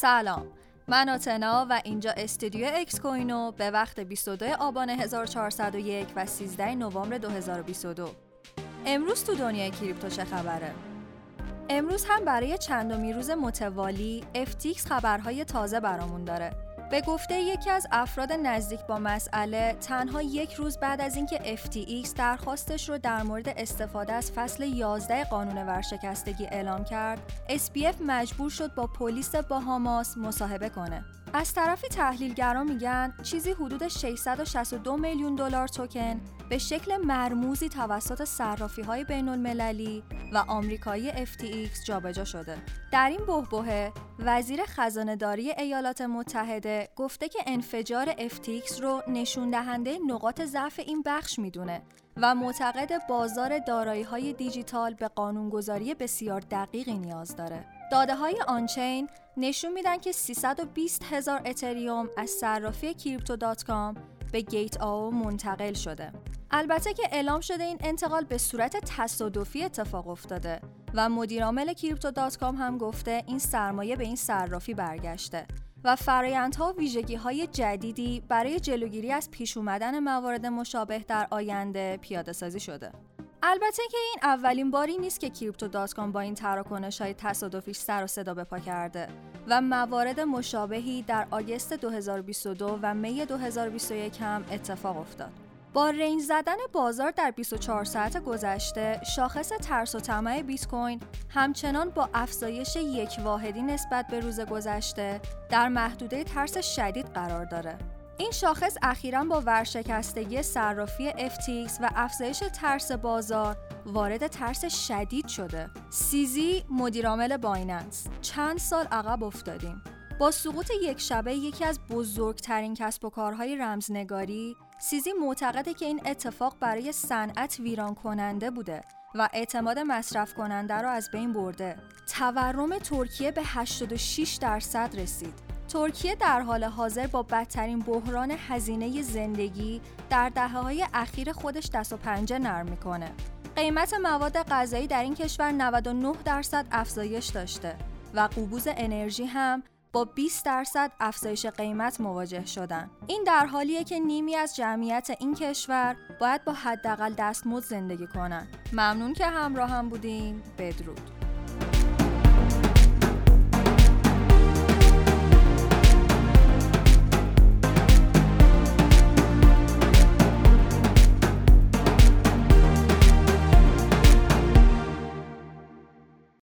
سلام. من آتنا و اینجا استودیو اکس کوینو به وقت 22 آبان 1401 و 13 نوامبر 2022 امروز تو دنیای کریپتو چه خبره؟ امروز هم برای چندمی روز متوالی FTX خبرهای تازه برامون داره. به گفته یکی از افراد نزدیک با مسئله تنها یک روز بعد از اینکه FTX درخواستش رو در مورد استفاده از فصل 11 قانون ورشکستگی اعلام کرد SPF مجبور شد با پلیس باهاماس مصاحبه کنه. از طرفی تحلیلگران میگن چیزی حدود 662 میلیون دلار توکن به شکل مرموزی توسط صرافی های بین المللی و آمریکایی FTX جابجا شده. در این بحبوه وزیر خزانهداری ایالات متحده گفته که انفجار FTX رو نشون دهنده نقاط ضعف این بخش می‌دونه و معتقد بازار دارایی های دیجیتال به قانونگذاری بسیار دقیقی نیاز داره. داده های on-chain نشون میدن که 320 هزار اتریوم از صرافی Crypto.com به Gate.io منتقل شده. البته که اعلام شده این انتقال به صورت تصادفی اتفاق افتاده و مدیرعامل Crypto.com هم گفته این سرمایه به این صرافی برگشته و فرایندها و ویژگی های جدیدی برای جلوگیری از پیش اومدن موارد مشابه در آینده پیاده سازی شده. البته که این اولین باری نیست که کریپتو دات با این تراکنش های تصادفیش سر و صدا به پا کرده و موارد مشابهی در آگست 2022 و می 2021 هم اتفاق افتاد. با رنج زدن بازار در 24 ساعت گذشته، شاخص ترس و طمع بیت کوین همچنان با افزایش یک واحدی نسبت به روز گذشته در محدوده ترس شدید قرار داره. این شاخص اخیرا با ورشکستگی صرافی FTX و افزایش ترس بازار وارد ترس شدید شده. سیزی مدیرعامل بایننس چند سال عقب افتادیم. با سقوط یک شبه یکی از بزرگترین کسب و کارهای رمزنگاری سیزی معتقده که این اتفاق برای صنعت ویران کننده بوده و اعتماد مصرف کننده را از بین برده. تورم ترکیه به 86 درصد رسید. ترکیه در حال حاضر با بدترین بحران هزینه زندگی در دهه های اخیر خودش دست و پنجه نرم می‌کنه. قیمت مواد غذایی در این کشور 99 درصد افزایش داشته و قبوز انرژی هم با 20 درصد افزایش قیمت مواجه شدن. این در حالیه که نیمی از جمعیت این کشور باید با حداقل دستمزد زندگی کنن. ممنون که همراه هم بودین. بدرود.